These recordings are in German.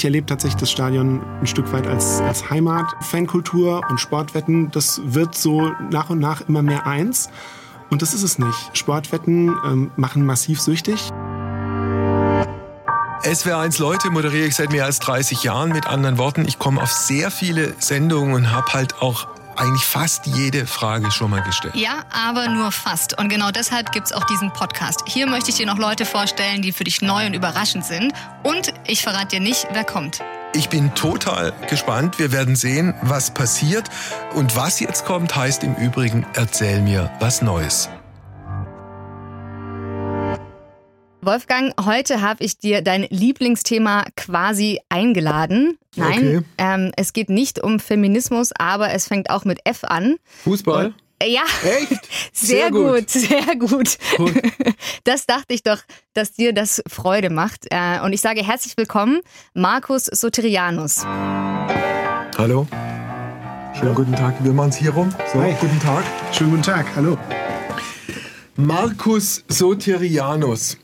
ich erlebe tatsächlich das Stadion ein Stück weit als, als Heimat. Fankultur und Sportwetten, das wird so nach und nach immer mehr eins. Und das ist es nicht. Sportwetten ähm, machen massiv süchtig. SWR1 Leute moderiere ich seit mehr als 30 Jahren. Mit anderen Worten, ich komme auf sehr viele Sendungen und habe halt auch eigentlich fast jede Frage schon mal gestellt. Ja, aber nur fast. Und genau deshalb gibt es auch diesen Podcast. Hier möchte ich dir noch Leute vorstellen, die für dich neu und überraschend sind. Und ich verrate dir nicht, wer kommt. Ich bin total gespannt. Wir werden sehen, was passiert. Und was jetzt kommt, heißt im Übrigen, erzähl mir was Neues. Wolfgang, heute habe ich dir dein Lieblingsthema quasi eingeladen. Nein, okay. ähm, es geht nicht um Feminismus, aber es fängt auch mit F an. Fußball? Und, äh, ja. Echt? Sehr, sehr gut. gut, sehr gut. Cool. Das dachte ich doch, dass dir das Freude macht. Äh, und ich sage herzlich willkommen, Markus Soterianus. Hallo. Schönen guten Tag. Wir machen es hier rum. So, Hi. guten Tag. Schönen guten Tag. Hallo. Markus Soterianus.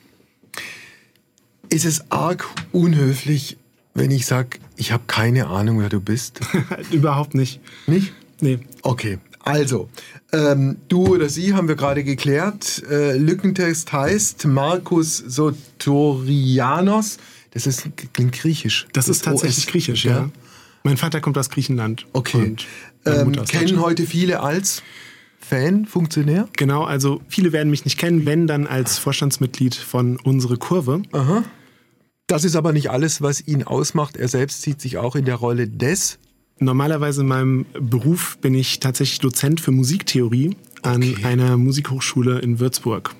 Ist es arg unhöflich, wenn ich sage, ich habe keine Ahnung, wer du bist? Überhaupt nicht. Nicht? Nee. Okay, also, ähm, du oder sie haben wir gerade geklärt. Äh, Lückentext heißt Markus Sotorianos. Das ist, klingt griechisch. Das, das ist tatsächlich griechisch, ja. ja. Mein Vater kommt aus Griechenland. Okay. Ähm, kennen heute viele als Fan, Funktionär? Genau, also viele werden mich nicht kennen, wenn dann als Vorstandsmitglied von Unsere Kurve. Aha. Das ist aber nicht alles, was ihn ausmacht. Er selbst sieht sich auch in der Rolle des. Normalerweise in meinem Beruf bin ich tatsächlich Dozent für Musiktheorie an okay. einer Musikhochschule in Würzburg.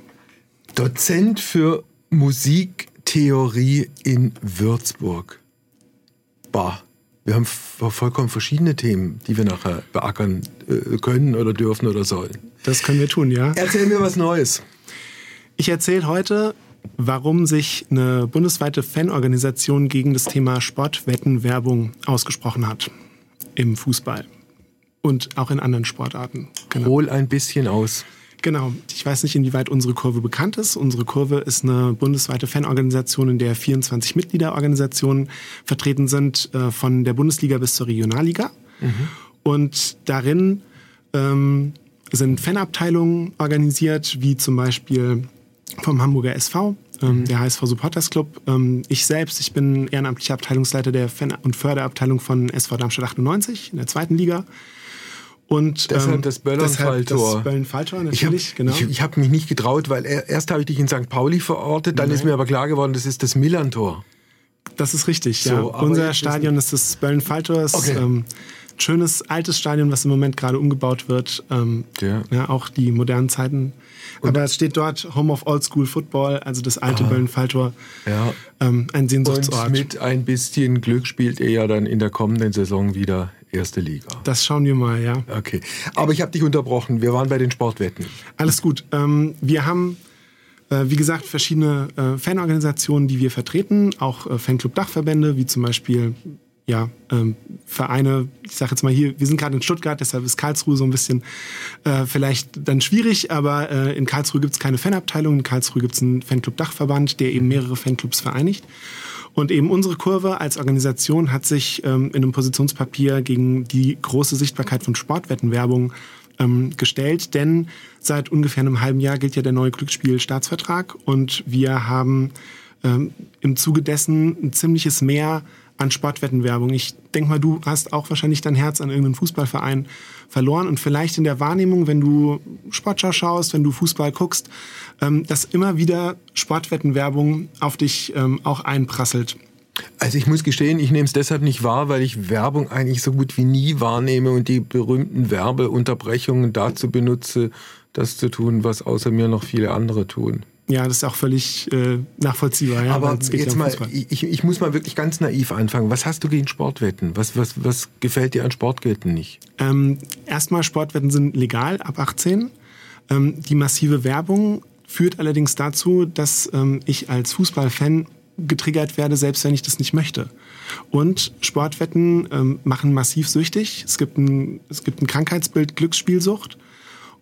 Dozent für Musiktheorie in Würzburg. Bah. Wir haben vollkommen verschiedene Themen, die wir nachher beackern äh, können oder dürfen oder sollen. Das können wir tun, ja. Erzähl mir was Neues. Ich erzähle heute, warum sich eine bundesweite Fanorganisation gegen das Thema Sportwettenwerbung ausgesprochen hat. Im Fußball. Und auch in anderen Sportarten. Genau. Hol ein bisschen aus. Genau. Ich weiß nicht, inwieweit unsere Kurve bekannt ist. Unsere Kurve ist eine bundesweite Fanorganisation, in der 24 Mitgliederorganisationen vertreten sind, äh, von der Bundesliga bis zur Regionalliga. Mhm. Und darin ähm, sind Fanabteilungen organisiert, wie zum Beispiel vom Hamburger SV, ähm, mhm. der HSV Supporters Club. Ähm, ich selbst, ich bin ehrenamtlicher Abteilungsleiter der Fan- und Förderabteilung von SV Darmstadt 98 in der zweiten Liga. Und deshalb ähm, das Böllern-Falltor. Das Böllern-Falltor natürlich, ich hab, genau. Ich, ich habe mich nicht getraut, weil erst habe ich dich in St. Pauli verortet, dann Nein. ist mir aber klar geworden, das ist das Millantor. Das ist richtig, so, ja. Unser Stadion ist das Bölln-Falltor. Okay. Ähm, schönes altes Stadion, was im Moment gerade umgebaut wird. Ähm, ja. ja. Auch die modernen Zeiten. Und Aber es steht dort Home of Old School Football, also das alte ah, Böllen-Falltor. Ja. Ähm, ein Sehnsuchtsort. Und mit ein bisschen Glück spielt er ja dann in der kommenden Saison wieder erste Liga. Das schauen wir mal, ja. Okay. Aber ich habe dich unterbrochen. Wir waren bei den Sportwetten. Alles gut. Ähm, wir haben, äh, wie gesagt, verschiedene äh, Fanorganisationen, die wir vertreten. Auch äh, Fanclub-Dachverbände, wie zum Beispiel ja, ähm, Vereine, ich sage jetzt mal hier, wir sind gerade in Stuttgart, deshalb ist Karlsruhe so ein bisschen äh, vielleicht dann schwierig, aber äh, in Karlsruhe gibt es keine Fanabteilung, in Karlsruhe gibt es einen Fanclub-Dachverband, der eben mehrere Fanclubs vereinigt. Und eben unsere Kurve als Organisation hat sich ähm, in einem Positionspapier gegen die große Sichtbarkeit von Sportwettenwerbung ähm, gestellt, denn seit ungefähr einem halben Jahr gilt ja der neue Glücksspiel-Staatsvertrag. Und wir haben ähm, im Zuge dessen ein ziemliches Mehr an Sportwettenwerbung. Ich denke mal, du hast auch wahrscheinlich dein Herz an irgendeinen Fußballverein verloren und vielleicht in der Wahrnehmung, wenn du Sportschau schaust, wenn du Fußball guckst, ähm, dass immer wieder Sportwettenwerbung auf dich ähm, auch einprasselt. Also ich muss gestehen, ich nehme es deshalb nicht wahr, weil ich Werbung eigentlich so gut wie nie wahrnehme und die berühmten Werbeunterbrechungen dazu benutze, das zu tun, was außer mir noch viele andere tun. Ja, das ist auch völlig äh, nachvollziehbar. Ja, Aber jetzt mal, ich, ich muss mal wirklich ganz naiv anfangen. Was hast du gegen Sportwetten? Was, was, was gefällt dir an Sportwetten nicht? Ähm, erstmal, Sportwetten sind legal ab 18. Ähm, die massive Werbung führt allerdings dazu, dass ähm, ich als Fußballfan getriggert werde, selbst wenn ich das nicht möchte. Und Sportwetten ähm, machen massiv süchtig. Es gibt ein, es gibt ein Krankheitsbild Glücksspielsucht.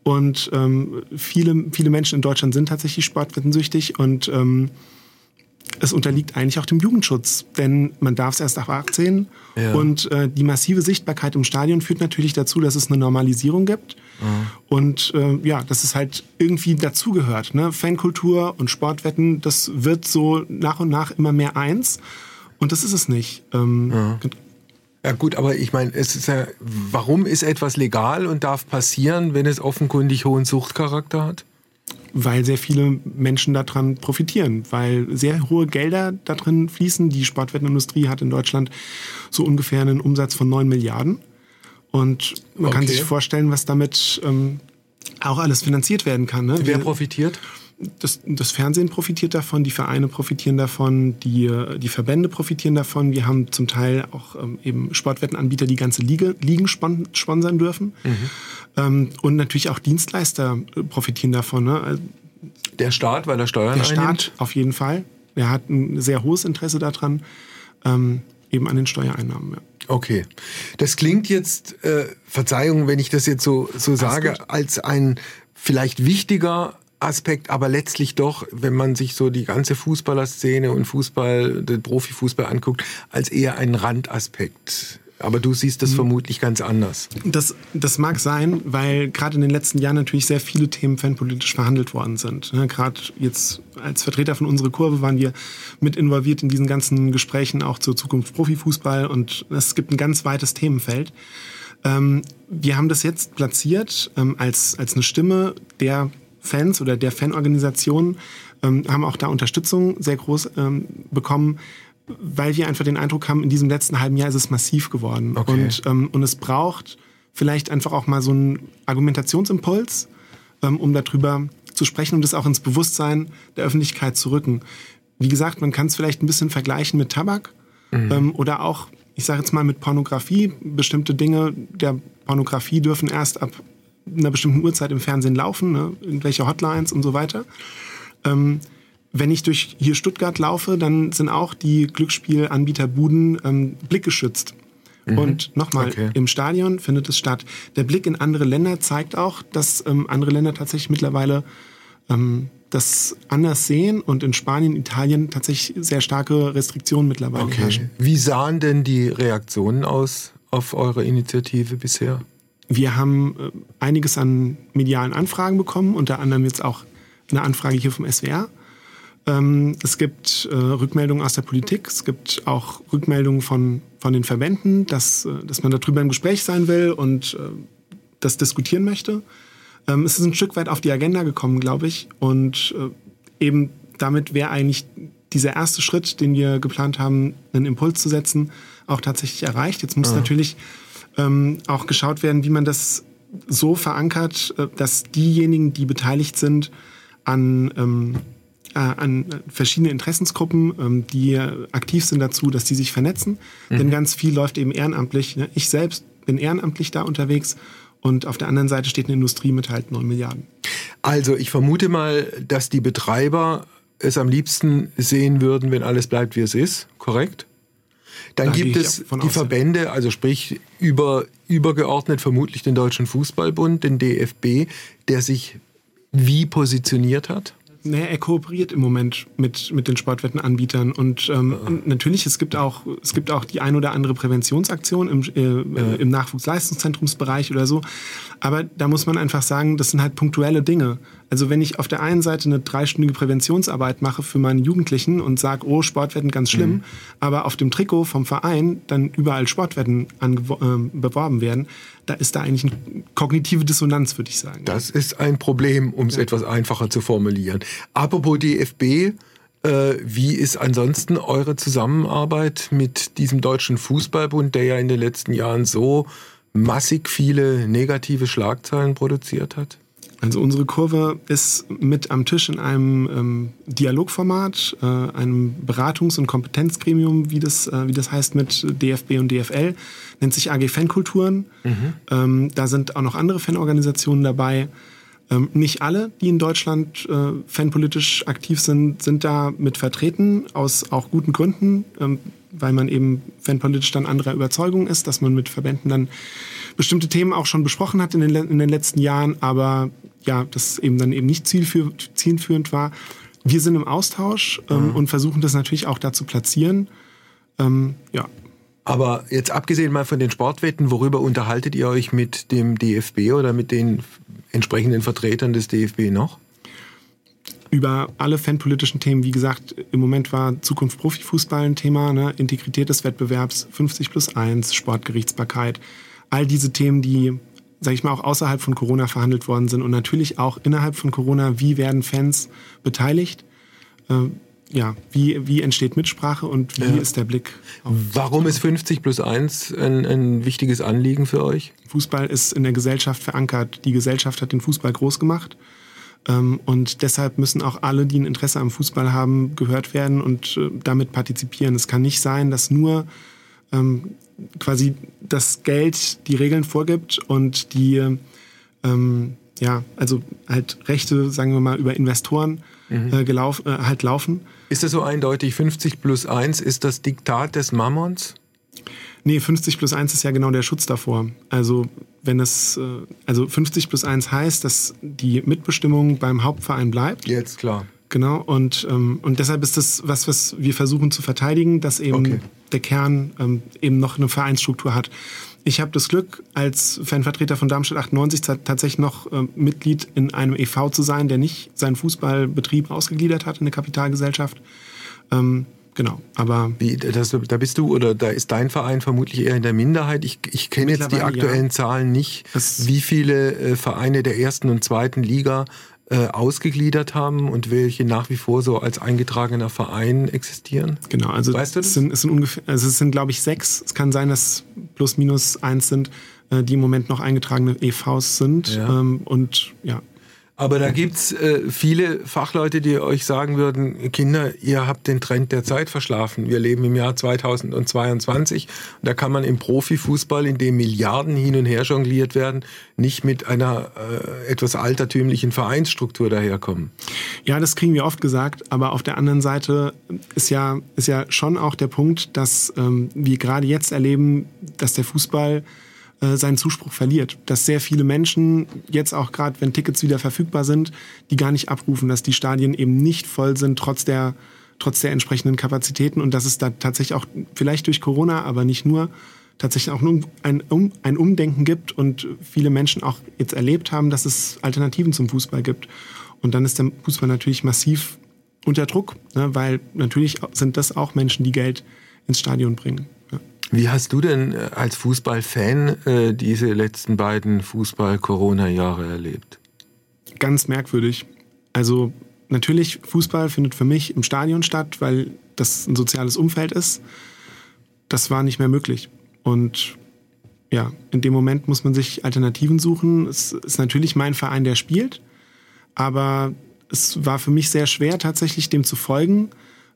Und ähm, viele, viele Menschen in Deutschland sind tatsächlich sportwettensüchtig und ähm, es unterliegt eigentlich auch dem Jugendschutz, denn man darf es erst ab 18 ja. und äh, die massive Sichtbarkeit im Stadion führt natürlich dazu, dass es eine Normalisierung gibt mhm. und äh, ja, dass es halt irgendwie dazugehört. Ne? Fankultur und Sportwetten, das wird so nach und nach immer mehr eins und das ist es nicht. Ähm, ja. Ja gut, aber ich meine, es ist ja, warum ist etwas legal und darf passieren, wenn es offenkundig hohen Suchtcharakter hat? weil sehr viele Menschen daran profitieren, weil sehr hohe Gelder darin fließen. Die Sportwettenindustrie hat in Deutschland so ungefähr einen Umsatz von 9 Milliarden. Und man okay. kann sich vorstellen, was damit ähm, auch alles finanziert werden kann. Ne? Wer profitiert? Das, das Fernsehen profitiert davon, die Vereine profitieren davon, die, die Verbände profitieren davon. Wir haben zum Teil auch ähm, eben Sportwettenanbieter, die ganze Liga, Ligen spon sponsern dürfen. Mhm. Ähm, und natürlich auch Dienstleister äh, profitieren davon. Ne? Also der Staat, weil er Steuern Der einnimmt? Staat auf jeden Fall. Er hat ein sehr hohes Interesse daran, ähm, eben an den Steuereinnahmen. Ja. Okay. Das klingt jetzt, äh, Verzeihung, wenn ich das jetzt so, so sage, als ein vielleicht wichtiger Aspekt, aber letztlich doch, wenn man sich so die ganze Fußballerszene und Fußball, den Profifußball anguckt, als eher ein Randaspekt. Aber du siehst das mhm. vermutlich ganz anders. Das, das mag sein, weil gerade in den letzten Jahren natürlich sehr viele Themen fanpolitisch verhandelt worden sind. Ne, gerade jetzt als Vertreter von unserer Kurve waren wir mit involviert in diesen ganzen Gesprächen auch zur Zukunft Profifußball und es gibt ein ganz weites Themenfeld. Ähm, wir haben das jetzt platziert ähm, als, als eine Stimme der Fans oder der Fanorganisation ähm, haben auch da Unterstützung sehr groß ähm, bekommen, weil wir einfach den Eindruck haben, in diesem letzten halben Jahr ist es massiv geworden. Okay. Und, ähm, und es braucht vielleicht einfach auch mal so einen Argumentationsimpuls, ähm, um darüber zu sprechen und das auch ins Bewusstsein der Öffentlichkeit zu rücken. Wie gesagt, man kann es vielleicht ein bisschen vergleichen mit Tabak mhm. ähm, oder auch, ich sage jetzt mal, mit Pornografie. Bestimmte Dinge der Pornografie dürfen erst ab einer bestimmten Uhrzeit im Fernsehen laufen, ne? irgendwelche Hotlines und so weiter. Ähm, wenn ich durch hier Stuttgart laufe, dann sind auch die Glücksspielanbieterbuden ähm, blickgeschützt. Mhm. Und nochmal, okay. im Stadion findet es statt. Der Blick in andere Länder zeigt auch, dass ähm, andere Länder tatsächlich mittlerweile ähm, das anders sehen und in Spanien, Italien tatsächlich sehr starke Restriktionen mittlerweile okay. herrschen. Wie sahen denn die Reaktionen aus auf eure Initiative bisher? Wir haben äh, einiges an medialen Anfragen bekommen, unter anderem jetzt auch eine Anfrage hier vom SWR. Ähm, es gibt äh, Rückmeldungen aus der Politik, es gibt auch Rückmeldungen von, von den Verbänden, dass, äh, dass man darüber im Gespräch sein will und das diskutieren möchte. Ähm, es ist ein Stück weit auf die Agenda gekommen, glaube ich. Und eben damit wäre eigentlich dieser erste Schritt, den wir geplant haben, einen Impuls zu setzen, auch tatsächlich erreicht. Jetzt muss ja. natürlich ähm, auch geschaut werden, wie man das so verankert, äh, dass diejenigen, die beteiligt sind an, ähm, äh, an verschiedene Interessensgruppen, ähm, die aktiv sind dazu, dass die sich vernetzen. Mhm. Denn ganz viel läuft eben ehrenamtlich. Ne? Ich selbst bin ehrenamtlich da unterwegs und auf der anderen Seite steht eine Industrie mit halt 9 Milliarden. Also ich vermute mal, dass die Betreiber es am liebsten sehen würden, wenn alles bleibt, wie es ist, korrekt? Dann da gibt es die Verbände, also sprich über, übergeordnet vermutlich den Deutschen Fußballbund, den DFB, der sich wie positioniert hat? Naja, er kooperiert im Moment mit, mit den Sportwettenanbietern und ähm, ja. natürlich, es gibt, auch, es gibt auch die ein oder andere Präventionsaktion im, äh, ja. im Nachwuchsleistungszentrumsbereich oder so, aber da muss man einfach sagen, das sind halt punktuelle Dinge. Also wenn ich auf der einen Seite eine dreistündige Präventionsarbeit mache für meine Jugendlichen und sage, oh, Sportwetten ganz schlimm, mhm. aber auf dem Trikot vom Verein dann überall Sportwetten äh, beworben werden, da ist da eigentlich eine kognitive Dissonanz, würde ich sagen. Das ist ein Problem, um es ja. etwas einfacher zu formulieren. Apropos DFB, äh, wie ist ansonsten eure Zusammenarbeit mit diesem deutschen Fußballbund, der ja in den letzten Jahren so massig viele negative Schlagzeilen produziert hat? Also unsere Kurve ist mit am Tisch in einem ähm, Dialogformat, äh, einem Beratungs- und Kompetenzgremium, wie das, äh, wie das heißt, mit DFB und DFL, nennt sich AG Fankulturen. Mhm. Ähm, da sind auch noch andere Fanorganisationen dabei. Ähm, nicht alle, die in Deutschland äh, fanpolitisch aktiv sind, sind da mit vertreten, aus auch guten Gründen, ähm, weil man eben fanpolitisch dann anderer Überzeugung ist, dass man mit Verbänden dann bestimmte Themen auch schon besprochen hat in den, in den letzten Jahren, aber ja, das eben dann eben nicht zielführend war. wir sind im Austausch ähm, mhm. und versuchen das natürlich auch da zu platzieren. Ähm, ja. Aber jetzt abgesehen mal von den Sportwetten, worüber unterhaltet ihr euch mit dem DFB oder mit den entsprechenden Vertretern des DFB noch? Über alle fanpolitischen Themen, wie gesagt, im Moment war Zukunft Profifußball ein Thema, ne? Integrität des Wettbewerbs, 50 plus 1, Sportgerichtsbarkeit, all diese Themen, die sage ich mal, auch außerhalb von Corona verhandelt worden sind und natürlich auch innerhalb von Corona, wie werden Fans beteiligt? Äh, ja, wie, wie entsteht Mitsprache und wie ja. ist der Blick? Warum ist 50 plus 1 ein, ein wichtiges Anliegen für euch? Fußball ist in der Gesellschaft verankert. Die Gesellschaft hat den Fußball groß gemacht. Ähm, und deshalb müssen auch alle, die ein Interesse am Fußball haben, gehört werden und äh, damit partizipieren. Es kann nicht sein, dass nur ähm, quasi das Geld die Regeln vorgibt und die, ähm, ja, also halt Rechte, sagen wir mal, über Investoren mhm. äh, gelauf, äh, halt laufen. Ist das so eindeutig 50 plus 1 ist das Diktat des Mammons? Nee, 50 plus 1 ist ja genau der Schutz davor. Also wenn es, äh, also 50 plus 1 heißt, dass die Mitbestimmung beim Hauptverein bleibt. Jetzt klar. Genau, und, ähm, und deshalb ist das was, was wir versuchen zu verteidigen, dass eben okay. der Kern ähm, eben noch eine Vereinsstruktur hat. Ich habe das Glück, als Fanvertreter von Darmstadt 98 tatsächlich noch äh, Mitglied in einem EV zu sein, der nicht seinen Fußballbetrieb ausgegliedert hat in eine Kapitalgesellschaft. Ähm, genau, aber. Wie, das, da bist du oder da ist dein Verein vermutlich eher in der Minderheit. Ich, ich kenne jetzt die aktuellen ja. Zahlen nicht, das wie viele äh, Vereine der ersten und zweiten Liga äh, ausgegliedert haben und welche nach wie vor so als eingetragener Verein existieren? Genau, also weißt du das? Es sind, es sind ungefähr, also es sind glaube ich sechs. Es kann sein, dass plus minus eins sind, äh, die im Moment noch eingetragene EVs sind. Ja. Ähm, und ja, aber da gibt's äh, viele Fachleute, die euch sagen würden, Kinder, ihr habt den Trend der Zeit verschlafen. Wir leben im Jahr 2022 und da kann man im Profifußball, in dem Milliarden hin und her jongliert werden, nicht mit einer äh, etwas altertümlichen Vereinsstruktur daherkommen. Ja, das kriegen wir oft gesagt, aber auf der anderen Seite ist ja, ist ja schon auch der Punkt, dass ähm, wir gerade jetzt erleben, dass der Fußball äh, seinen Zuspruch verliert. Dass sehr viele Menschen, jetzt auch gerade, wenn Tickets wieder verfügbar sind, die gar nicht abrufen, dass die Stadien eben nicht voll sind, trotz der, trotz der entsprechenden Kapazitäten und dass es da tatsächlich auch, vielleicht durch Corona, aber nicht nur, tatsächlich auch ein, um, ein Umdenken gibt und viele Menschen auch jetzt erlebt haben, dass es Alternativen zum Fußball gibt. Und dann ist der Fußball natürlich massiv unter Druck, ne, weil natürlich sind das auch Menschen, die Geld ins Stadion bringen. Wie hast du denn äh, als Fußballfan äh, diese letzten beiden Fußball-Corona-Jahre erlebt? Ganz merkwürdig. Also natürlich, Fußball findet für mich im Stadion statt, weil das ein soziales Umfeld ist. Das war nicht mehr möglich. Und ja, in dem Moment muss man sich Alternativen suchen. Es ist natürlich mein Verein, der spielt, aber es war für mich sehr schwer, tatsächlich dem zu folgen,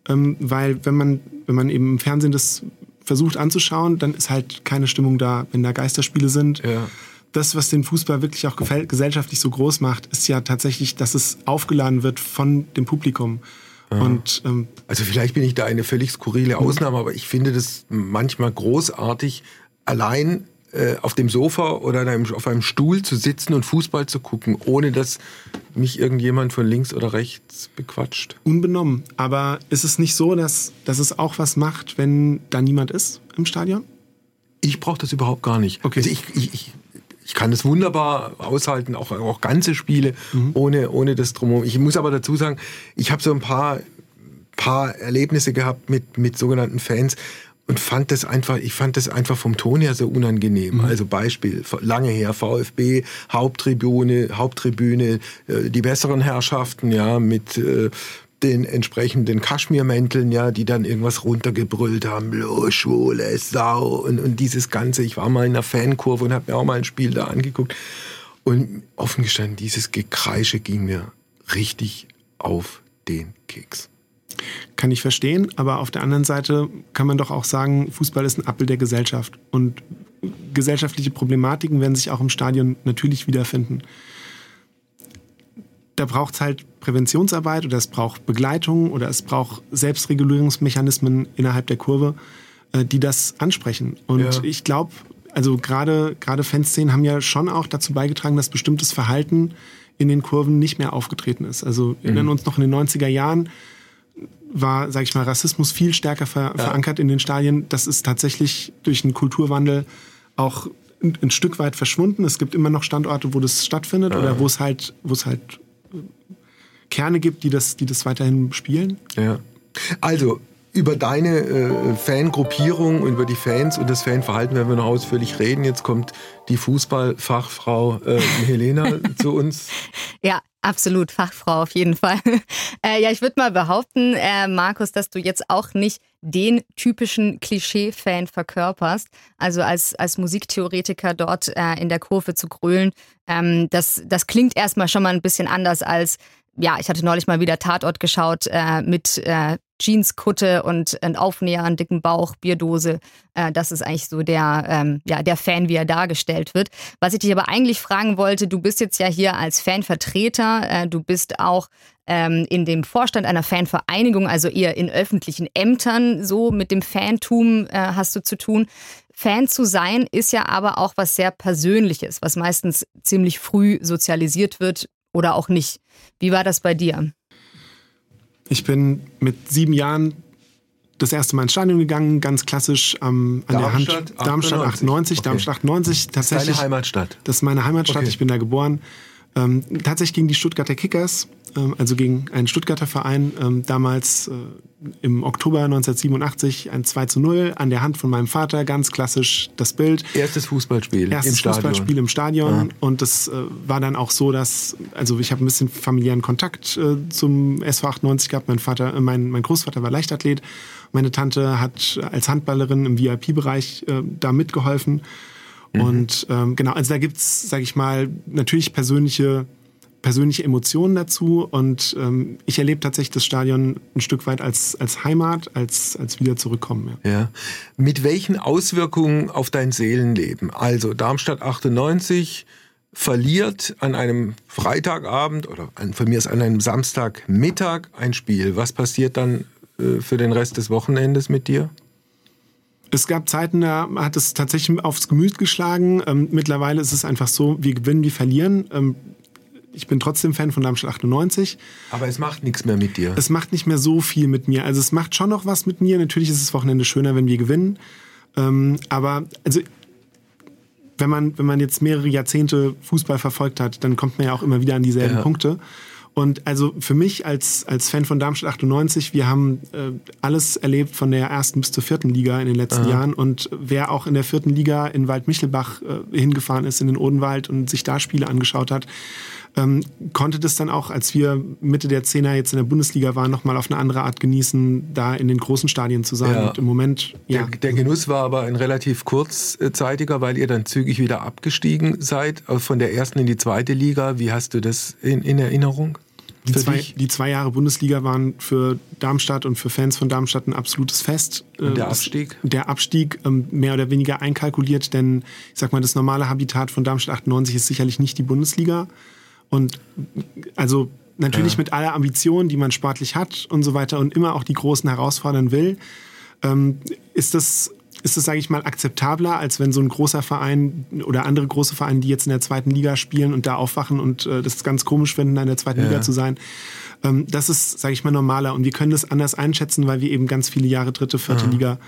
ähm, weil wenn man, wenn man eben im Fernsehen das versucht anzuschauen, dann ist halt keine Stimmung da, wenn da Geisterspiele sind. Ja. Das, was den Fußball wirklich auch gesellschaftlich so groß macht, ist ja tatsächlich, dass es aufgeladen wird von dem Publikum. Und, ähm, also vielleicht bin ich da eine völlig skurrile Ausnahme, aber ich finde das manchmal großartig, allein auf dem Sofa oder auf einem Stuhl zu sitzen und Fußball zu gucken, ohne dass mich irgendjemand von links oder rechts bequatscht. Unbenommen. Aber ist es nicht so, dass, dass es auch was macht, wenn da niemand ist im Stadion? Ich brauche das überhaupt gar nicht. Okay. Also ich, ich, ich, ich kann das wunderbar aushalten, auch, auch ganze Spiele mhm. ohne, ohne das Drumherum. Ich muss aber dazu sagen, ich habe so ein paar, paar Erlebnisse gehabt mit, mit sogenannten Fans, und fand das einfach, ich fand das einfach vom Ton her so unangenehm. Mhm. Also Beispiel, lange her, VfB, Haupttribüne, Haupttribüne, äh, die besseren Herrschaften, ja, mit äh, den entsprechenden Kaschmirmänteln, ja, die dann irgendwas runtergebrüllt haben, los, schwule Sau und, und dieses Ganze. Ich war mal in einer Fankurve und habe mir auch mal ein Spiel da angeguckt. Und offen gestanden, dieses Gekreische ging mir richtig auf den Keks. Kann ich verstehen, aber auf der anderen Seite kann man doch auch sagen, Fußball ist ein Abbild der Gesellschaft und gesellschaftliche Problematiken werden sich auch im Stadion natürlich wiederfinden. Da braucht es halt Präventionsarbeit oder es braucht Begleitung oder es braucht Selbstregulierungsmechanismen innerhalb der Kurve, äh, die das ansprechen. Und ja. ich glaube, also gerade gerade Fanszenen haben ja schon auch dazu beigetragen, dass bestimmtes Verhalten in den Kurven nicht mehr aufgetreten ist. Also erinnern mhm. uns noch in den 90er Jahren war, sage ich mal, Rassismus viel stärker ver ja. verankert in den Stadien. Das ist tatsächlich durch einen Kulturwandel auch ein, ein, Stück weit verschwunden. Es gibt immer noch Standorte, wo das stattfindet ja. oder wo es halt, wo es halt äh, Kerne gibt, die das, die das weiterhin spielen. Ja. Also, über deine äh, Fangruppierung und über die Fans und das Fanverhalten werden wir noch ausführlich reden. Jetzt kommt die Fußballfachfrau äh, Helena zu uns. Ja, absolut Fachfrau auf jeden Fall. Äh, ja, ich würde mal behaupten, äh, Markus, dass du jetzt auch nicht den typischen Klischee-Fan verkörperst. Also als, als Musiktheoretiker dort äh, in der Kurve zu grölen, ähm, das, das klingt erstmal schon mal ein bisschen anders als ja, ich hatte neulich mal wieder Tatort geschaut äh, mit äh, Jeanskutte und ein Aufnäher, einen dicken Bauch, Bierdose. Äh, das ist eigentlich so der, ähm, ja, der Fan, wie er dargestellt wird. Was ich dich aber eigentlich fragen wollte, du bist jetzt ja hier als Fanvertreter, äh, du bist auch ähm, in dem Vorstand einer Fanvereinigung, also eher in öffentlichen Ämtern, so mit dem Fantum äh, hast du zu tun. Fan zu sein ist ja aber auch was sehr Persönliches, was meistens ziemlich früh sozialisiert wird oder auch nicht. Wie war das bei dir? Ich bin mit sieben Jahren das erste Mal ins Stadion gegangen, ganz klassisch ähm, an Darmstadt, der Hand. Darmstadt 98. Okay. Darmstadt 98, tatsächlich. Das ist deine Heimatstadt. Das ist meine Heimatstadt, okay. ich bin da geboren. Ähm, tatsächlich gegen die Stuttgarter Kickers, ähm, also gegen einen Stuttgarter Verein, ähm, damals äh, im Oktober 1987 ein 2 zu 0 an der Hand von meinem Vater, ganz klassisch das Bild. Erstes Fußballspiel Erstes im Stadion. Fußballspiel im Stadion. Ja. Und das äh, war dann auch so, dass, also ich habe ein bisschen familiären Kontakt äh, zum SV 98 gehabt. Mein Vater, äh, mein, mein Großvater war Leichtathlet. Meine Tante hat als Handballerin im VIP-Bereich äh, da mitgeholfen. Mhm. Und ähm, genau, also da gibt's, sage ich mal, natürlich persönliche persönliche Emotionen dazu und ähm, ich erlebe tatsächlich das Stadion ein Stück weit als, als Heimat, als, als wieder zurückkommen. Ja. ja. Mit welchen Auswirkungen auf dein Seelenleben? Also Darmstadt 98 verliert an einem Freitagabend oder von mir ist an einem Samstagmittag ein Spiel. Was passiert dann äh, für den Rest des Wochenendes mit dir? Es gab Zeiten, da hat es tatsächlich aufs Gemüt geschlagen. Ähm, mittlerweile ist es einfach so, wir gewinnen, wir verlieren. Ähm, ich bin trotzdem Fan von Darmstadt 98. Aber es macht nichts mehr mit dir. Es macht nicht mehr so viel mit mir. Also es macht schon noch was mit mir. Natürlich ist das Wochenende schöner, wenn wir gewinnen. Ähm, aber also wenn man, wenn man jetzt mehrere Jahrzehnte Fußball verfolgt hat, dann kommt man ja auch immer wieder an dieselben ja. Punkte. Und also für mich als, als Fan von Darmstadt 98, wir haben äh, alles erlebt von der ersten bis zur vierten Liga in den letzten Aha. Jahren. Und wer auch in der vierten Liga in Waldmichelbach äh, hingefahren ist, in den Odenwald und sich da Spiele angeschaut hat, ähm, konnte das dann auch, als wir Mitte der Zehner jetzt in der Bundesliga waren, nochmal auf eine andere Art genießen, da in den großen Stadien zu sein. Ja. Und im Moment, ja. Der, der, Genuss war aber ein relativ kurzzeitiger, weil ihr dann zügig wieder abgestiegen seid, von der ersten in die zweite Liga. Wie hast du das in, in Erinnerung? Die zwei, die zwei, Jahre Bundesliga waren für Darmstadt und für Fans von Darmstadt ein absolutes Fest. Und der Abstieg? Der Abstieg ähm, mehr oder weniger einkalkuliert, denn ich sag mal, das normale Habitat von Darmstadt 98 ist sicherlich nicht die Bundesliga. Und also natürlich ja. mit aller Ambition, die man sportlich hat und so weiter und immer auch die Großen herausfordern will, ähm, ist das ist das, sage ich mal, akzeptabler, als wenn so ein großer Verein oder andere große Vereine, die jetzt in der zweiten Liga spielen und da aufwachen und äh, das ganz komisch finden, in der zweiten ja. Liga zu sein. Ähm, das ist, sage ich mal, normaler. Und wir können das anders einschätzen, weil wir eben ganz viele Jahre dritte, vierte ja. Liga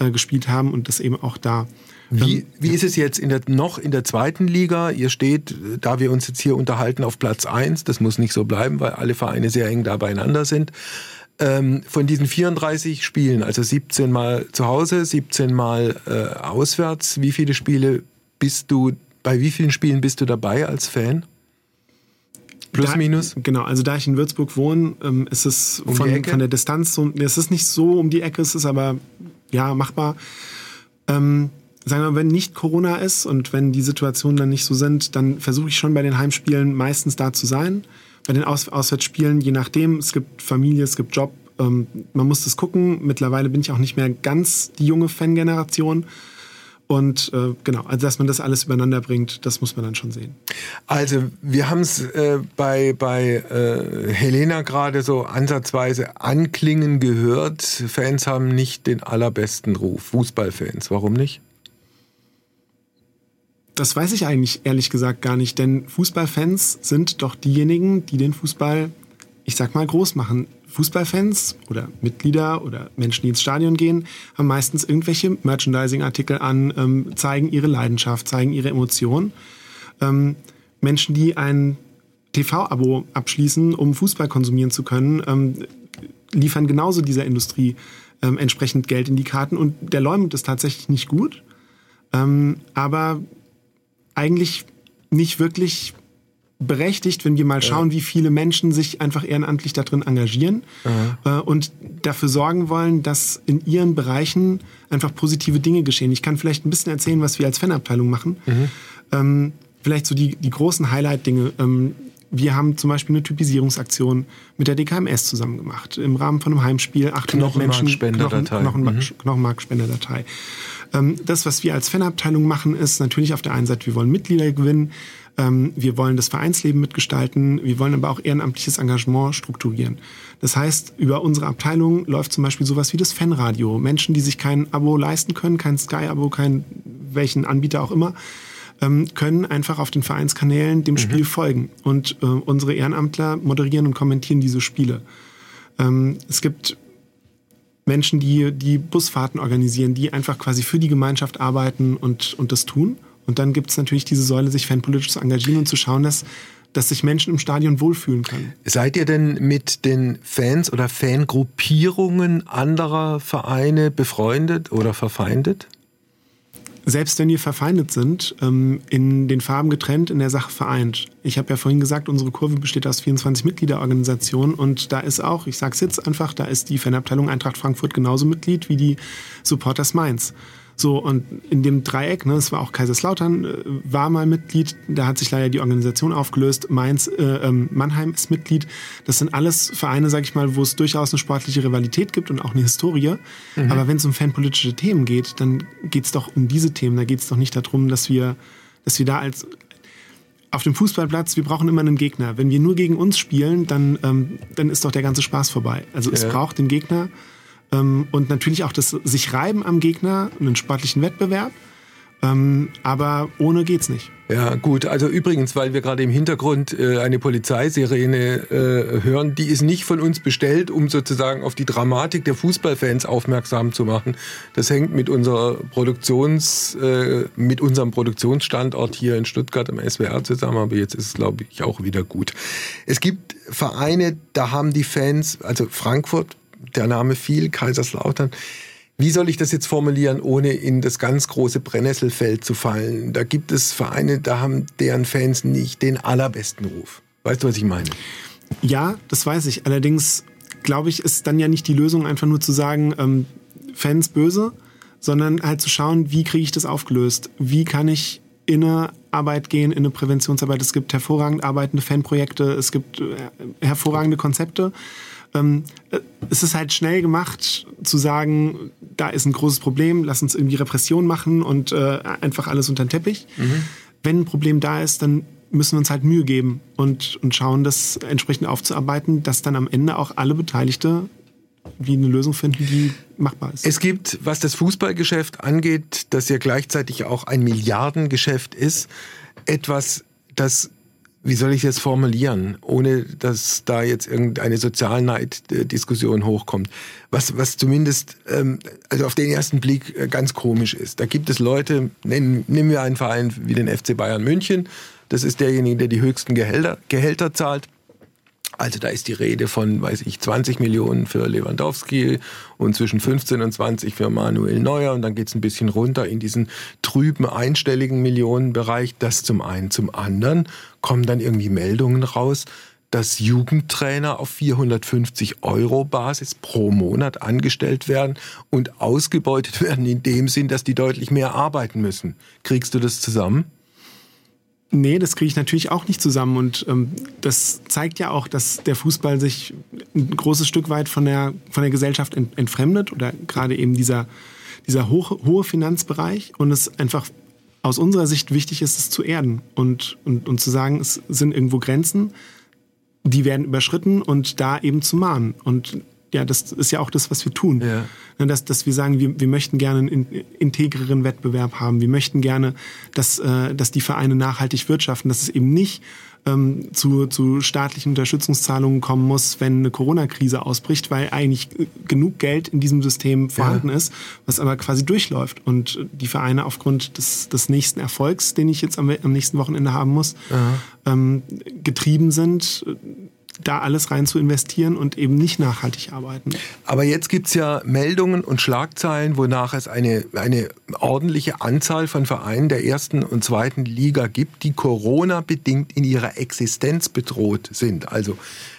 äh, gespielt haben und das eben auch da. Wie, wie ist es jetzt in der, noch in der zweiten Liga? Ihr steht, da wir uns jetzt hier unterhalten, auf Platz 1. Das muss nicht so bleiben, weil alle Vereine sehr eng da beieinander sind. Ähm, von diesen 34 Spielen, also 17 Mal zu Hause, 17 Mal äh, auswärts, wie viele Spiele bist du, bei wie vielen Spielen bist du dabei als Fan? Plus, da, minus? Genau, also da ich in Würzburg wohne, ähm, ist es um von, von, der Distanz so, es ist nicht so um die Ecke, es ist aber ja machbar. Ähm, sagen wir mal, wenn nicht Corona ist und wenn die Situationen dann nicht so sind, dann versuche ich schon bei den Heimspielen meistens da zu sein. Bei den Aus Auswärtsspielen, je nachdem, es gibt Familie, es gibt Job, ähm, man muss das gucken. Mittlerweile bin ich auch nicht mehr ganz die junge Fangeneration. Und äh, genau, also dass man das alles übereinander bringt, das muss man dann schon sehen. Also wir haben es äh, bei, bei äh, Helena gerade so ansatzweise anklingen gehört. Fans haben nicht den allerbesten Ruf, Fußballfans. Warum nicht? Das weiß ich eigentlich ehrlich gesagt gar nicht, denn Fußballfans sind doch diejenigen, die den Fußball, ich sag mal, groß machen. Fußballfans oder Mitglieder oder Menschen, die ins Stadion gehen, haben meistens irgendwelche Merchandising-Artikel an, ähm, zeigen ihre Leidenschaft, zeigen ihre Emotionen. Ähm, Menschen, die ein TV-Abo abschließen, um Fußball konsumieren zu können, ähm, liefern genauso dieser Industrie ähm, entsprechend Geld in die Karten. Und der Leumund ist tatsächlich nicht gut, ähm, aber eigentlich nicht wirklich berechtigt, wenn wir mal schauen, ja. wie viele Menschen sich einfach ehrenamtlich darin engagieren äh, und dafür sorgen wollen, dass in ihren Bereichen einfach positive Dinge geschehen. Ich kann vielleicht ein bisschen erzählen, was wir als Fanabteilung machen. Mhm. Ähm, vielleicht so die, die großen Highlight-Dinge. Ähm, wir haben zum Beispiel eine Typisierungsaktion mit der DKMS zusammen gemacht. Im Rahmen von einem Heimspiel 800 Menschen. Knochenmarkspenderdatei. Knochen, mhm. Knochenmarkspenderdatei. Ähm, das, was wir als Fanabteilung machen, ist natürlich auf der einen Seite, wir wollen Mitglieder gewinnen, ähm, wir wollen das Vereinsleben mitgestalten, wir wollen aber auch ehrenamtliches Engagement strukturieren. Das heißt, über unsere Abteilung läuft zum Beispiel sowas wie das Fanradio. Menschen, die sich kein Abo leisten können, kein Sky-Abo, kein welchen Anbieter auch immer, ähm, können einfach auf den Vereinskanälen dem mhm. Spiel folgen. Und äh, unsere Ehrenamtler moderieren und kommentieren diese Spiele. Ähm, es gibt Menschen, die die Busfahrten organisieren, die einfach quasi für die Gemeinschaft arbeiten und, und das tun. Und dann gibt es natürlich diese Säule, sich fanpolitisch zu engagieren und zu schauen, dass, dass sich Menschen im Stadion wohlfühlen können. Seid ihr denn mit den Fans oder Fangruppierungen anderer Vereine befreundet oder verfeindet? Selbst wenn wir verfeindet sind, ähm, in den Farben getrennt, in der Sache vereint. Ich habe ja vorhin gesagt, unsere Kurve besteht aus 24 Mitgliederorganisationen und da ist auch, ich sage es jetzt einfach, da ist die Fanabteilung Eintracht Frankfurt genauso Mitglied wie die Supporters Mainz. So, und in dem Dreieck, ne, es war auch Kaiserslautern, äh, war mal Mitglied, da hat sich leider die Organisation aufgelöst. Mainz, äh, ähm, Mannheim ist Mitglied. Das sind alles Vereine, sag ich mal, wo es durchaus eine sportliche Rivalität gibt und auch eine Historie. Mhm. Aber wenn es um fanpolitische Themen geht, dann geht es doch um diese Themen. Da geht es doch nicht darum, dass wir, dass wir da als auf dem Fußballplatz, wir brauchen immer einen Gegner. Wenn wir nur gegen uns spielen, dann, ähm, dann ist doch der ganze Spaß vorbei. Also ja. es braucht den Gegner und natürlich auch das sich reiben am Gegner, einen sportlichen Wettbewerb. Ähm, aber ohne geht's nicht. Ja, gut. Also übrigens, weil wir gerade im Hintergrund äh, eine Polizeisirene äh, hören, die ist nicht von uns bestellt, um sozusagen auf die Dramatik der Fußballfans aufmerksam zu machen. Das hängt mit unserer Produktions, äh, mit unserem Produktionsstandort hier in Stuttgart im SWR zusammen. Aber jetzt ist es, glaube ich, auch wieder gut. Es gibt Vereine, da haben die Fans, also Frankfurt der Name fiel, Kaiserslautern. Wie soll ich das jetzt formulieren, ohne in das ganz große Brennnesselfeld zu fallen? Da gibt es Vereine, da haben deren Fans nicht den allerbesten Ruf. Weißt du, was ich meine? Ja, das weiß ich. Allerdings glaube ich, ist dann ja nicht die Lösung, einfach nur zu sagen, ähm, Fans böse, sondern halt zu schauen, wie kriege ich das aufgelöst? Wie kann ich in eine Arbeit gehen, in eine Präventionsarbeit? Es gibt hervorragend arbeitende Fanprojekte, es gibt äh, hervorragende Konzepte ähm, äh, es ist halt schnell gemacht zu sagen, da ist ein großes Problem, lass uns irgendwie Repression machen und äh, einfach alles unter den Teppich. Mhm. Wenn ein Problem da ist, dann müssen wir uns halt Mühe geben und, und schauen, das entsprechend aufzuarbeiten, dass dann am Ende auch alle Beteiligte wie eine Lösung finden, die machbar ist. Es gibt, was das Fußballgeschäft angeht, das ja gleichzeitig auch ein Milliardengeschäft ist, etwas, das wie soll ich das formulieren, ohne dass da jetzt irgendeine Sozialneiddiskussion hochkommt, was, was zumindest ähm, also auf den ersten Blick äh, ganz komisch ist. Da gibt es Leute, nennen, nehmen wir einen Verein wie den FC Bayern München, das ist derjenige, der die höchsten Gehälter, Gehälter zahlt. Also da ist die Rede von, weiß ich, 20 Millionen für Lewandowski und zwischen 15 und 20 für Manuel Neuer und dann geht's ein bisschen runter in diesen trüben einstelligen Millionenbereich. Das zum einen. Zum anderen kommen dann irgendwie Meldungen raus, dass Jugendtrainer auf 450 Euro Basis pro Monat angestellt werden und ausgebeutet werden in dem Sinn, dass die deutlich mehr arbeiten müssen. Kriegst du das zusammen? Nee, das kriege ich natürlich auch nicht zusammen. Und ähm, das zeigt ja auch, dass der Fußball sich ein großes Stück weit von der, von der Gesellschaft ent, entfremdet oder gerade eben dieser, dieser hohe, hohe Finanzbereich und es einfach aus unserer Sicht wichtig ist, es zu erden und, und, und zu sagen, es sind irgendwo Grenzen, die werden überschritten und da eben zu mahnen. Und ja, das ist ja auch das, was wir tun. Ja. Ne, Dass, dass wir sagen, wir, wir möchten gerne einen in- integreren Wettbewerb haben. Wir möchten gerne, dass, äh, dass die Vereine nachhaltig wirtschaften, dass es eben nicht ähm, zu, zu staatlichen Unterstützungszahlungen kommen muss, wenn eine Corona-Krise ausbricht, weil eigentlich äh, genug Geld in diesem System vorhanden ist, was aber quasi durchläuft. Und äh, die Vereine aufgrund des, des nächsten Erfolgs, den ich jetzt am, am nächsten Wochenende haben muss, ähm, getrieben sind, äh, da alles rein zu investieren und eben nicht nachhaltig arbeiten. Aber jetzt gibt's ja Meldungen und Schlagzeilen, wonach es eine, eine ordentliche Anzahl von Vereinen der ersten und zweiten Liga gibt, die Corona-bedingt in ihrer Existenz bedroht sind. Also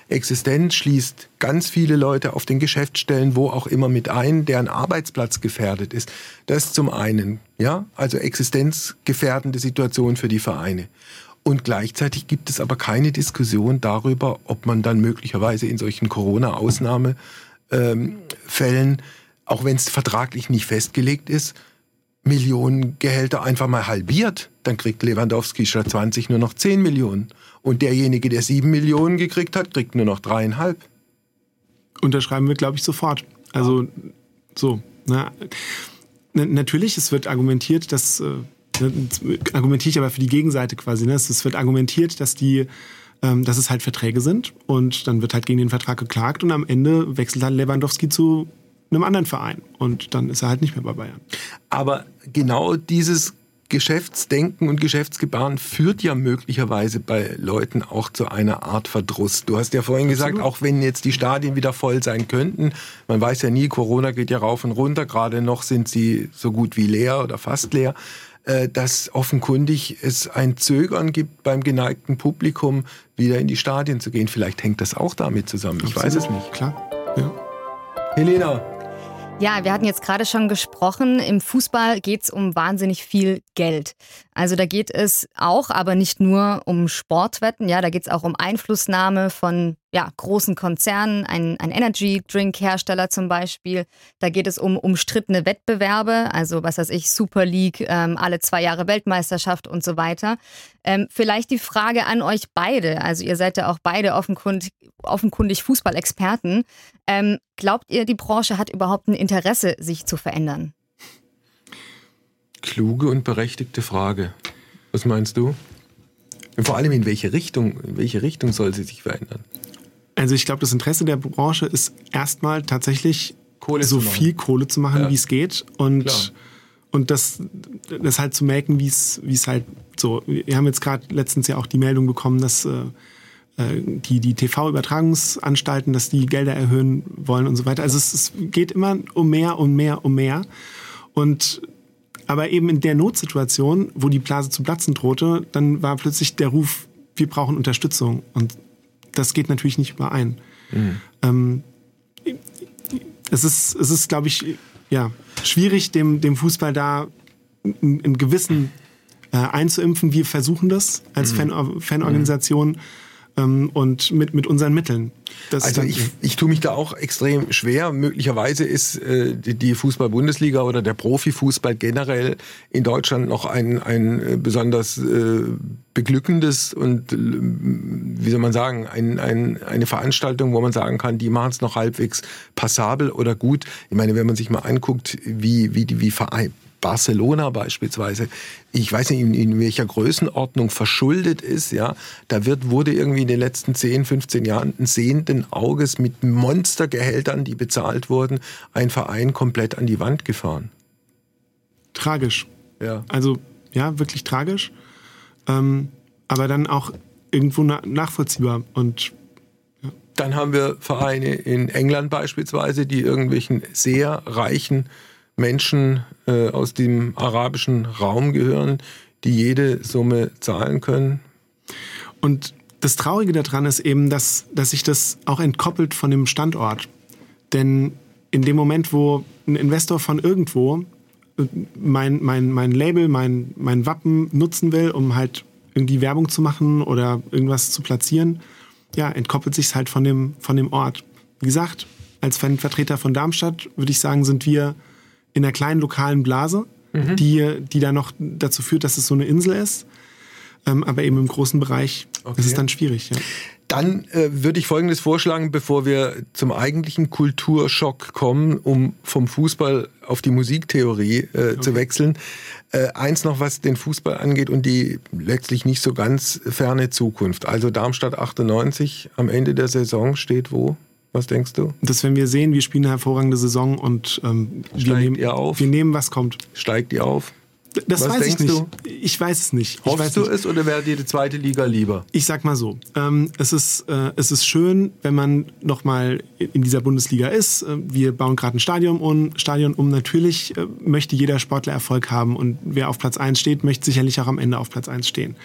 Existenz schließt ganz viele Leute auf den Geschäftsstellen, wo auch immer mit ein, deren Arbeitsplatz gefährdet ist. Das zum einen, ja, also existenzgefährdende Situation für die Vereine. Und gleichzeitig gibt es aber keine Diskussion darüber, ob man dann möglicherweise in solchen Corona-Ausnahmefällen, auch wenn es vertraglich nicht festgelegt ist, Millionen Gehälter einfach mal halbiert. Dann kriegt Lewandowski statt 20 nur noch 10 Millionen. Und derjenige, der 7 Millionen gekriegt hat, kriegt nur noch dreieinhalb. Unterschreiben wir, glaube ich, sofort. Also so. Na, na, natürlich, es wird argumentiert, dass äh, argumentiere ich aber für die Gegenseite quasi. Ne? Es wird argumentiert, dass die ähm, dass es halt Verträge sind und dann wird halt gegen den Vertrag geklagt und am Ende wechselt halt Lewandowski zu einem anderen Verein und dann ist er halt nicht mehr bei Bayern. Aber genau dieses Geschäftsdenken und Geschäftsgebaren führt ja möglicherweise bei Leuten auch zu einer Art Verdruss. Du hast ja vorhin gesagt, auch wenn jetzt die Stadien wieder voll sein könnten, man weiß ja nie, Corona geht ja rauf und runter, gerade noch sind sie so gut wie leer oder fast leer, dass offenkundig es ein Zögern gibt beim geneigten Publikum, wieder in die Stadien zu gehen. Vielleicht hängt das auch damit zusammen. Ich weiß es nicht. Klar. Ja. Helena, Ja, wir hatten jetzt gerade schon gesprochen, im Fußball geht es um wahnsinnig viel Geld. Also da geht es auch, aber nicht nur um Sportwetten, ja, da geht es auch um Einflussnahme von ja, großen Konzernen, ein, ein Energy-Drink-Hersteller zum Beispiel. Da geht es um umstrittene Wettbewerbe, also was weiß ich, Super League, ähm, alle zwei Jahre Weltmeisterschaft und so weiter. Ähm, vielleicht die Frage an euch beide, also ihr seid ja auch beide offenkundig, offenkundig Fußballexperten. Ähm, glaubt ihr, die Branche hat überhaupt ein Interesse, sich zu verändern? kluge und berechtigte Frage. Was meinst du? Vor allem in welche Richtung, in welche Richtung soll sie sich verändern? Also ich glaube, das Interesse der Branche ist erstmal tatsächlich Kohle so viel Kohle zu machen, Ja. wie es geht Klar. und und das, das halt zu melken, wie es wie es halt so. Wir haben jetzt gerade letztens ja auch die Meldung bekommen, dass äh, äh, die die TV-Übertragungsanstalten, dass die Gelder erhöhen wollen und so weiter. Also es, es geht immer um mehr und mehr und mehr und aber eben in der Notsituation, wo die Blase zu platzen drohte, dann war plötzlich der Ruf, wir brauchen Unterstützung. Und das geht natürlich nicht überein. Ähm, es ist, es ist glaube ich, ja, schwierig, dem, dem Fußball da einen gewissen äh, einzuimpfen. Wir versuchen das als Fan, Fanorganisation ähm, und mit, mit unseren Mitteln. Das Also ich, ich tue mich da auch extrem schwer. Möglicherweise ist äh, die, die Fußball-Bundesliga oder der Profifußball generell in Deutschland noch ein, ein äh, besonders äh, beglückendes und, äh, wie soll man sagen, ein, ein, eine Veranstaltung, wo man sagen kann, die machen es noch halbwegs passabel oder gut. Ich meine, wenn man sich mal anguckt, wie, wie, wie Verein, Barcelona beispielsweise, ich weiß nicht, in, in welcher Größenordnung verschuldet ist, ja, da wird, wurde irgendwie in den letzten 10, 15 Jahren ein sehenden Auges mit Monstergehältern, die bezahlt wurden, ein Verein komplett an die Wand gefahren. tragisch. Ja. Also ja, wirklich tragisch. Ähm, aber dann auch irgendwo na nachvollziehbar. Und Dann haben wir Vereine in England beispielsweise, die irgendwelchen sehr reichen Menschen äh, aus dem arabischen Raum gehören, die jede Summe zahlen können. Und das Traurige daran ist eben, dass, dass sich das auch entkoppelt von dem Standort. Denn in dem Moment, wo ein Investor von irgendwo äh, mein, mein, mein Label, mein, mein Wappen nutzen will, um halt irgendwie Werbung zu machen oder irgendwas zu platzieren, ja, entkoppelt sich halt von dem, von dem Ort. Wie gesagt, als Fanvertreter von Darmstadt würde ich sagen, sind wir in einer kleinen lokalen Blase, die, die da noch dazu führt, dass es so eine Insel ist. Ähm, aber eben im großen Bereich Okay. ist es dann schwierig. Ja. Dann äh, würde ich Folgendes vorschlagen, bevor wir zum eigentlichen Kulturschock kommen, um vom Fußball auf die Musiktheorie äh, okay. zu wechseln. Äh, eins noch, was den Fußball angeht und die letztlich nicht so ganz ferne Zukunft. Also Darmstadt 98 am Ende der Saison steht wo? Was denkst du? Dass wenn wir sehen, wir spielen eine hervorragende Saison und ähm, wir, nehmen, ihr auf? wir nehmen, was kommt. Steigt ihr auf? Das Was weiß ich nicht. Du? Ich weiß es nicht. Hoffst du nicht. es oder wäre dir die zweite Liga lieber? Ich sag mal so: ähm, es, ist, äh, es ist schön, wenn man nochmal in dieser Bundesliga ist. Äh, wir bauen gerade ein Stadion um. Stadion um. Natürlich äh, möchte jeder Sportler Erfolg haben und wer auf Platz 1 steht, möchte sicherlich auch am Ende auf Platz 1 stehen.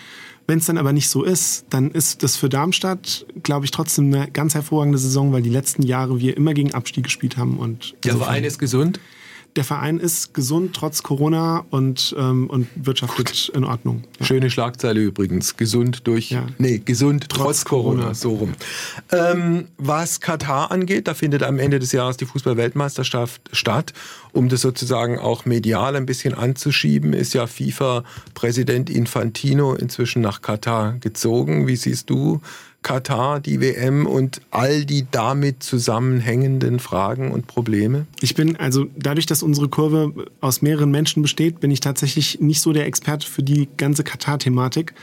Wenn es dann aber nicht so ist, dann ist das für Darmstadt, glaube ich, trotzdem eine ganz hervorragende Saison, weil die letzten Jahre wir immer gegen Abstieg gespielt haben. Und Der Verein ist gesund? Der Verein ist gesund trotz Corona und, ähm, und wirtschaftet in Ordnung. Ja. Schöne Schlagzeile übrigens. Gesund durch, ja. nee, gesund trotz, trotz Corona. Corona. So rum. Ähm, was Katar angeht, da findet am Ende des Jahres die Fußball-Weltmeisterschaft statt. Um das sozusagen auch medial ein bisschen anzuschieben, ist ja FIFA-Präsident Infantino inzwischen nach Katar gezogen. Wie siehst du Katar, die WM und all die damit zusammenhängenden Fragen und Probleme? Ich bin, also dadurch, dass unsere Kurve aus mehreren Menschen besteht, bin ich tatsächlich nicht so der Experte für die ganze Katar-Thematik.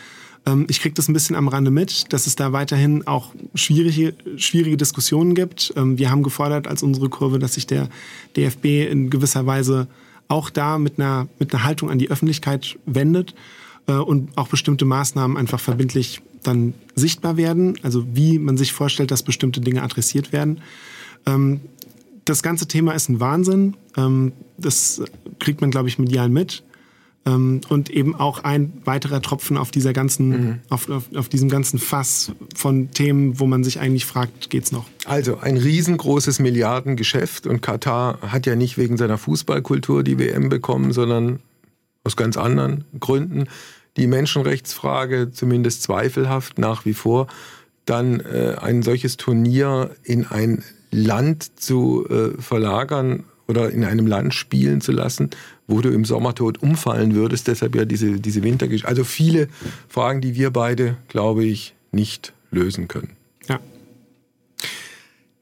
Ähm, ich kriege das ein bisschen am Rande mit, dass es da weiterhin auch schwierige, schwierige Diskussionen gibt. Ähm, wir haben gefordert als unsere Kurve, dass sich der DFB in gewisser Weise auch da mit einer, mit einer Haltung an die Öffentlichkeit wendet und auch bestimmte Maßnahmen einfach verbindlich dann sichtbar werden, also wie man sich vorstellt, dass bestimmte Dinge adressiert werden. Ähm, das ganze Thema ist ein Wahnsinn. Ähm, das kriegt man, glaube ich, medial mit. Ähm, und eben auch ein weiterer Tropfen auf dieser ganzen, mhm. auf, auf, auf, diesem ganzen Fass von Themen, wo man sich eigentlich fragt, geht's noch? Also ein riesengroßes Milliardengeschäft und Katar hat ja nicht wegen seiner Fußballkultur die WM bekommen, sondern aus ganz anderen Gründen die Menschenrechtsfrage zumindest zweifelhaft nach wie vor, dann äh, ein solches Turnier in ein Land zu äh, verlagern oder in einem Land spielen zu lassen, wo du im Sommer tot umfallen würdest. Deshalb ja diese, diese Wintergeschichte. Also viele Fragen, die wir beide, glaube ich, nicht lösen können. Ja.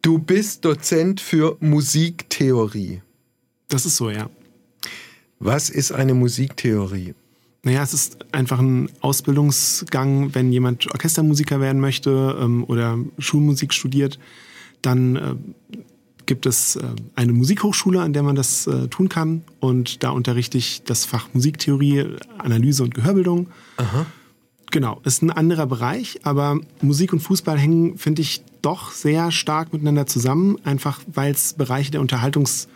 Du bist Dozent für Musiktheorie. Das ist so, ja. Was ist eine Musiktheorie? Naja, es ist einfach ein Ausbildungsgang, wenn jemand Orchestermusiker werden möchte ähm, oder Schulmusik studiert, dann äh, gibt es äh, eine Musikhochschule, an der man das äh, tun kann. Und da unterrichte ich das Fach Musiktheorie, Analyse und Gehörbildung. Aha. Genau, ist ein anderer Bereich, aber Musik und Fußball hängen, finde ich, doch sehr stark miteinander zusammen, einfach weil es Bereiche der Unterhaltungs-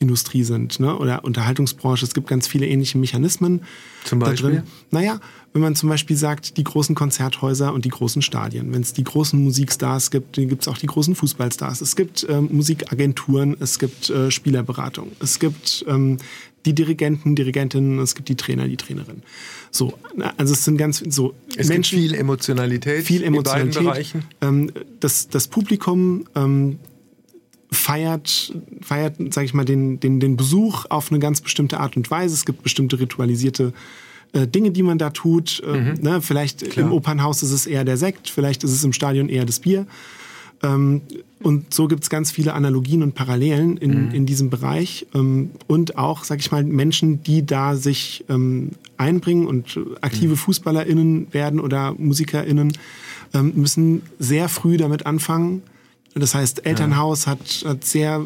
Industrie sind ne? oder Unterhaltungsbranche. Es gibt ganz viele ähnliche Mechanismen. Zum Beispiel? Da drin. Naja, wenn man zum Beispiel sagt, die großen Konzerthäuser und die großen Stadien. Wenn es die großen Musikstars gibt, gibt es auch die großen Fußballstars. Es gibt ähm, Musikagenturen, es gibt äh, Spielerberatung, es gibt ähm, die Dirigenten, Dirigentinnen, es gibt die Trainer, die Trainerinnen. So, also es sind ganz so es Menschen, gibt viel Emotionalität, viel Emotionalität. In beiden Bereichen. Ähm, das, das Publikum ähm, feiert, feiert, sag ich mal, den, den, den Besuch auf eine ganz bestimmte Art und Weise. Es gibt bestimmte ritualisierte äh, Dinge, die man da tut. Äh, mhm. ne? Vielleicht Klar. im Opernhaus ist es eher der Sekt, vielleicht ist es im Stadion eher das Bier. Ähm, und so gibt es ganz viele Analogien und Parallelen in, mhm. in diesem Bereich. Ähm, und auch, sag ich mal, Menschen, die da sich ähm, einbringen und aktive mhm. FußballerInnen werden oder MusikerInnen, ähm, müssen sehr früh damit anfangen, das heißt, Elternhaus ja. hat, hat sehr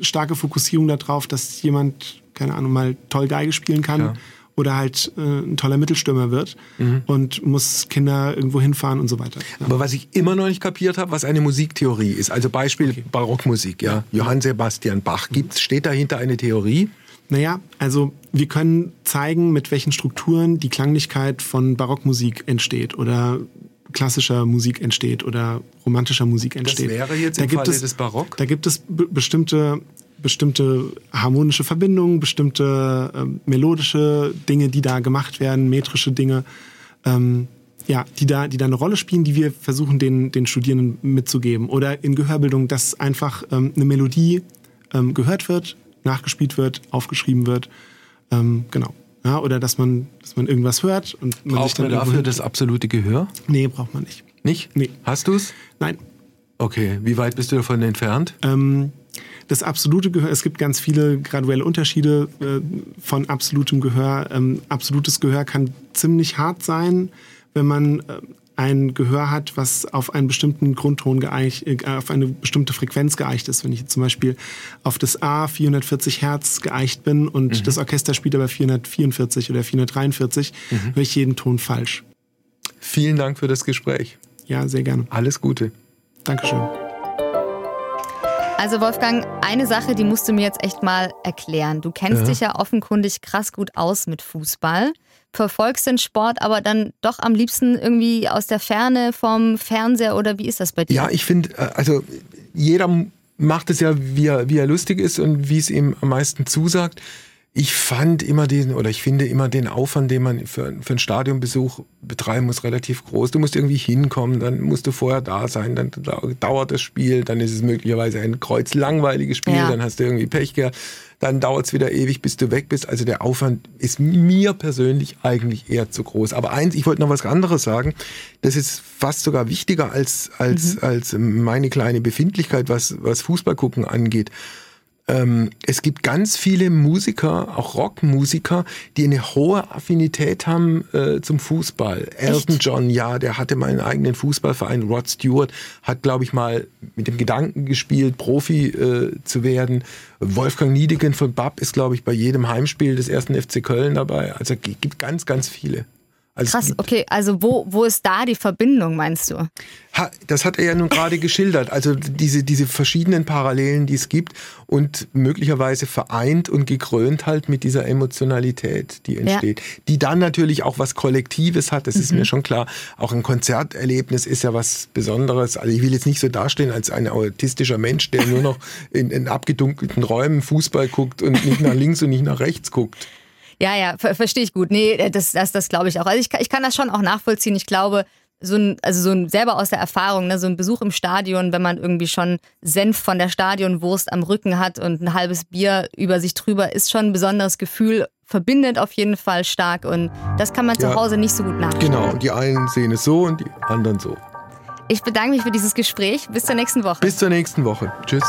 starke Fokussierung darauf, dass jemand, keine Ahnung, mal toll Geige spielen kann. Ja. Oder halt äh, ein toller Mittelstürmer wird mhm. und muss Kinder irgendwo hinfahren und so weiter. Ja. Aber was ich immer noch nicht kapiert habe, was eine Musiktheorie ist, also Beispiel okay. Barockmusik, ja. Johann Sebastian Bach, gibt's, steht dahinter eine Theorie? Naja, also wir können zeigen, mit welchen Strukturen die Klanglichkeit von Barockmusik entsteht oder klassischer Musik entsteht oder romantischer Musik entsteht. Das wäre jetzt da im Falle es, des Barock? Da gibt es bestimmte, bestimmte harmonische Verbindungen, bestimmte äh, melodische Dinge, die da gemacht werden, metrische Dinge, ähm, ja, die da, die da eine Rolle spielen, die wir versuchen, den, den Studierenden mitzugeben. Oder in Gehörbildung, dass einfach ähm, eine Melodie ähm, gehört wird, nachgespielt wird, aufgeschrieben wird. Ähm, genau. Ja, oder dass man, dass man irgendwas hört und man braucht sich dann man dafür das absolute Gehör? Nee, braucht man nicht. Nicht? Nee. Hast du's? Nein. Okay, wie weit bist du davon entfernt? Ähm, das absolute Gehör, es gibt ganz viele graduelle Unterschiede äh, von absolutem Gehör. Ähm, absolutes Gehör kann ziemlich hart sein, wenn man äh, ein Gehör hat, was auf einen bestimmten Grundton geeicht, äh, auf eine bestimmte Frequenz geeicht ist. Wenn ich zum Beispiel auf das A 440 Hertz geeicht bin und mhm. das Orchester spielt aber 444 oder 443, mhm. höre ich jeden Ton falsch. Vielen Dank für das Gespräch. Ja, sehr gerne. Alles Gute. Dankeschön. Also Wolfgang, eine Sache, die musst du mir jetzt echt mal erklären. Du kennst ja. dich ja offenkundig krass gut aus mit Fußball, verfolgst den Sport aber dann doch am liebsten irgendwie aus der Ferne vom Fernseher oder wie ist das bei dir? Ja, ich finde, äh, also jeder macht es ja, wie er, wie er lustig ist und wie es ihm am meisten zusagt ich fand immer den, oder ich finde immer den Aufwand, den man für, für einen Stadionbesuch betreiben muss, relativ groß. Du musst irgendwie hinkommen, dann musst du vorher da sein, dann dauert das Spiel, dann ist es möglicherweise ein kreuzlangweiliges Spiel, ja. dann hast du irgendwie Pech gehabt, dann dauert es wieder ewig, bis du weg bist. Also der Aufwand ist mir persönlich eigentlich eher zu groß. Aber eins, ich wollte noch was anderes sagen, das ist fast sogar wichtiger als, als, mhm. als meine kleine Befindlichkeit, was, was Fußball gucken angeht ähm, es gibt ganz viele Musiker, auch Rockmusiker, die eine hohe Affinität haben äh, zum Fußball. Elton Echt? John, ja, der hatte mal einen eigenen Fußballverein. Rod Stewart hat, glaube ich, mal mit dem Gedanken gespielt, Profi äh, zu werden. Wolfgang Niedeken von BAP ist, glaube ich, bei jedem Heimspiel des ersten FC Köln dabei. Also es gibt ganz, ganz viele. Also Krass, okay, also wo, wo ist da die Verbindung, meinst du? Ha, das hat er ja nun gerade geschildert. Also diese, diese verschiedenen Parallelen, die es gibt und möglicherweise vereint und gekrönt halt mit dieser Emotionalität, die entsteht. Ja. Die dann natürlich auch was Kollektives hat, das mhm. ist mir schon klar. Auch ein Konzerterlebnis ist ja was Besonderes. Also ich will jetzt nicht so dastehen als ein autistischer Mensch, der nur noch in, in abgedunkelten Räumen Fußball guckt und nicht nach links und nicht nach rechts guckt. Ja, ja, ver verstehe ich gut. Nee, äh, das, das, das glaube ich auch. Also ich, ich kann das schon auch nachvollziehen. Ich glaube, so ein, also so ein, selber aus der Erfahrung, ne, so ein Besuch im Stadion, wenn man irgendwie schon Senf von der Stadionwurst am Rücken hat und ein halbes Bier über sich drüber, ist schon ein besonderes Gefühl, verbindet auf jeden Fall stark und das kann man ja, zu Hause nicht so gut nachstellen. Genau, und die einen sehen es so und die anderen so. Ich bedanke mich für dieses Gespräch. Bis zur nächsten Woche. Bis zur nächsten Woche. Tschüss.